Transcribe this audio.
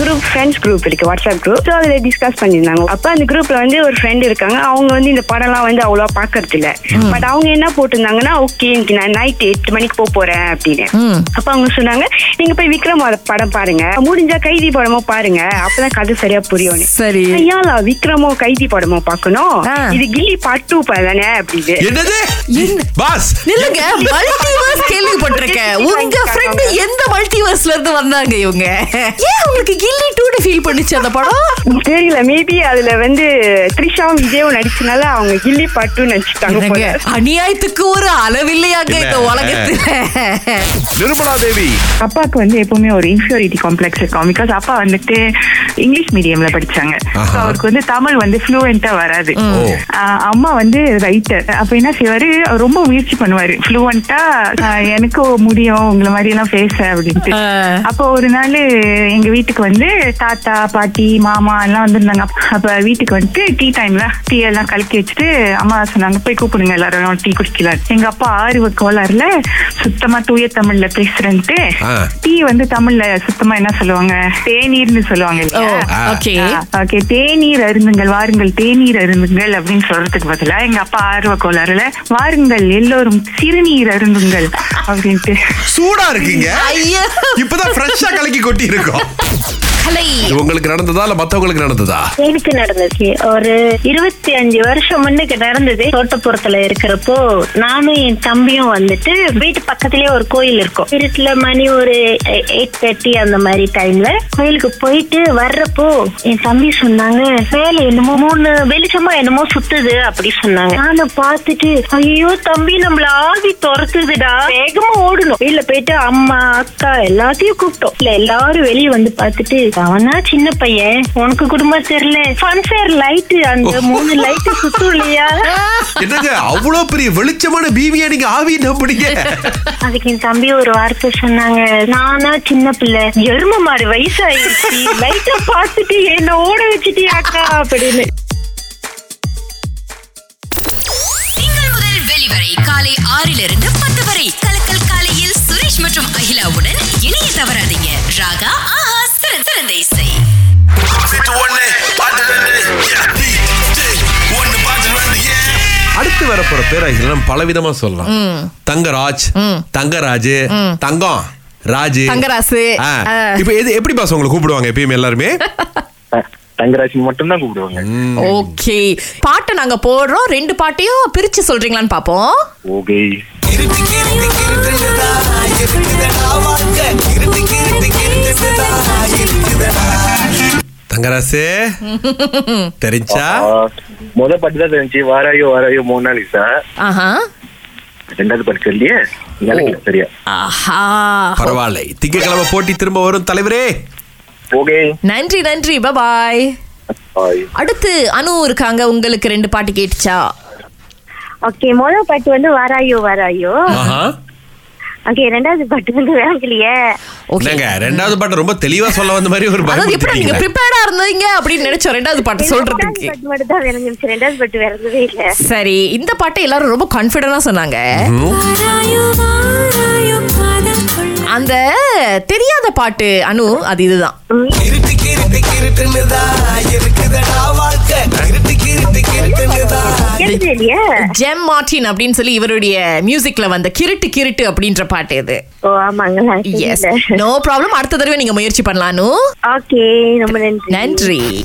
Group friends group இருக்கு WhatsApp group so அதில் discuss பண்ணியிருந்தாங்க. அப்போ அந்த குரூப்ல வந்து ஒரு ஃப்ரெண்ட் இருக்காங்க. அவங்க வந்து இந்த படம்லாம் வந்து அவ்வளோ பார்க்கறது இல்ல பட் அவங்க என்ன போட்டிருந்தாங்கன்னா ஓகே இன்னைக்கு நான் நைட் எட்டு மணிக்கு போக போறேன் அப்படின்னு. அப்ப அவங்க சொன்னாங்க நீங்க போய் விக்ரம் படம் பாருங்க. முடிஞ்சா கைதி படமோ பாருங்க. அப்பதான் கதை சரியா புரியும் சரி. ஐயாலா விக்ரமோ கைதி படமோ பார்க்கணும். இது கில்லி பாட்டு தானே அப்படின்னு. எந்த மல்டிவர்ஸ்ல இருந்து வந்தாங்க இவங்க? ஏன் உங்களுக்கு கில்லி டூன்னு ஃபீல் பண்ணுச்சு அந்த படம்? தெரியல மேபி அதுல வந்து த்ரிஷாவும் விஜயும் நடிச்சனால அவங்க கில்லி பாட்டு போல. அநியாயத்துக்கு ஒரு அளவில்லையாங்க இந்த. உலகத்துல? நிர்மலா தேவி. அப்பாவுக்கு வந்து எப்பவுமே ஒரு இன்ஃபியூரிட்டி காம்ப்ளெக்ஸ் இருக்கும். பிகாஸ் அப்பா வந்துட்டு இங்கிலீஷ் மீடியம்ல படிச்சாங்க. அவருக்கு வந்து தமிழ் வந்து ஃப்ளூவெண்டா வராது. அம்மா வந்து ரைட்டர் அப்ப என்ன செய்வாரு? அவர் ரொம்ப முயற்சி பண்ணுவாரு. ஃப்ளூவெண்டா எனக்கும் முடியும். உங்களை மாதிரி எல்லாம் பேச அப்படின்ட்டு ஆ. அப்போ ஒரு நாள் எங்க வீட்டுக்கு வந்து தாத்தா பாட்டி மாமா எல்லாம் வந்திருந்தாங்க. அப்ப வீட்டுக்கு வந்துட்டு டீ டைம்ல டீ எல்லாம் கலக்கி வச்சுட்டு அம்மா சொன்னாங்க போய் கூப்பிடுங்க எல்லாரும் டீ குடிக்கலாம் எங்க அப்பா ஆர்வ கோளாறுல சுத்தமா தூய தமிழ்ல பேசுறேன்ட்டு. டீ வந்து தமிழ்ல சுத்தமா என்ன சொல்லுவாங்க? தேநீர்னு சொல்லுவாங்க ஓகே. ஓகே. தேநீர் அருந்துங்கள் வாருங்கள் தேநீர் அருந்துங்கள் அப்படின்னு சொல்றதுக்கு பதிலா எங்க அப்பா ஆர்வ கோளாறுல வாருங்கள் எல்லோரும் சிறுநீர் அருந்துங்கள் அப்படின்ட்டு. சூடா இருக்கீங்க. இப்பதான் ஃப்ரெஷ்ஷா கலக்கி கொட்டி இருக்கோம் கலை. உங்களுக்கு நடந்ததா இல்ல மத்தவங்களுக்கு நடந்ததா? எனக்கு நடந்துச்சு. ஒரு இருபத்தி அஞ்சு வருஷம் முன்னுக்கு நடந்தது. தோட்டப்புறத்துல இருக்கிறப்போ நானும் என் தம்பியும் வந்துட்டு வீட்டு பக்கத்துலயே ஒரு கோயில் இருக்கும். இருட்டுல மணி ஒரு எயிட் தேர்ட்டி அந்த மாதிரி டைம்ல கோயிலுக்கு போயிட்டு வர்றப்போ என் தம்பி சொன்னாங்க மேல என்னமோ மூணு வெளிச்சமா என்னமோ சுத்துது அப்படி சொன்னாங்க. நானும் பார்த்துட்டு ஐயோ தம்பி நம்மள ஆவி துரத்துதுடா. வேகமா ஓடணும். வெளியில போயிட்டு அம்மா அக்கா எல்லாத்தையும் கூப்பிட்டோம். இல்ல எல்லாரும் வெளியே வந்து பார்த்துட்டு அவனா சின்ன பையன். உனக்கு குடும்பம் தெரியல ஃபன்ஃபேர் லைட் அந்த மூணு லைட் சுத்தும் இல்லையா என்னங்க அவ்வளவு பெரிய வெளிச்சமான பீவியா நீங்க ஆவி நம்பினீங்க? அதுக்கு என் தம்பி ஒரு வார்த்தை சொன்னாங்க. நானா சின்ன பிள்ளை. எரும மாடு வயசாயிருச்சு லைட்ட பார்த்துட்டு என்ன ஓட வச்சுட்டியாக்கா அப்படின்னு. காலை ஆறிலிருந்து பத்து வரை வரப்போற பேரை எல்லாம் பலவிதமா சொல்லலாம். தங்கராஜ் தங்கராஜ் தங்கம் ராஜு. தங்கராசு. இப்ப எது எப்படி பாஸ் உங்களை கூப்பிடுவாங்க எப்பயுமே எல்லாருமே? தங்கராசி மட்டும் தான் கூப்பிடுவாங்க ஓகே. பாட்டை நாங்க போடுறோம். ரெண்டு பாட்டையும் பிரிச்சு சொல்றீங்களான்னு பாப்போம். ஓகே. தங்கராசு தெரிஞ்சா? முத பாட்டு தான் தெரிஞ்சு வாராயோ வாராயோ மோனாலிசா. ரெண்டாவது பாட்டு எனக்கு சரியா பரவாயில்லை. திங்கக்கிழமை போட்டி திரும்ப வரும் தலைவரே. ஓகே. நன்றி நன்றி. பாய் பாய் அடுத்து அனு இருக்காங்க. உங்களுக்கு ரெண்டு பாட்டு கேட்டுச்சா? ஓகே முதல் பாட்டு வந்து வாராயோ வாராயோ. ஓகே ரெண்டாவது பாட்டு வந்து என்னங்க ரெண்டாவது பாட்டு ரொம்ப தெளிவா சொல்ல வந்த மாதிரி ஒரு எப்படி நீங்க ப்ரிப்பேர்டா இருந்தீங்க அப்படின்னு நினைச்சோம் ரெண்டாவது பாட்டு சொல்றதுக்கு. ரெண்டாவது பாட்டு இல்ல. சரி இந்த பாட்டை எல்லாரும் ரொம்ப கான்பிடண்டா சொன்னாங்க. அந்த தெரியாத பாட்டு அனு அது இதுதான். எனக்கு இல்லையே ஜெம் மார்டின் அப்படின்னு சொல்லி இவருடைய மியூசிக்ல வந்த கிருட்டு கிருட்டு அப்படின்ற பாட்டு இது. நோ ப்ராப்ளம் அடுத்த தடவை நீங்க முயற்சி பண்ணலாம். நன்றி.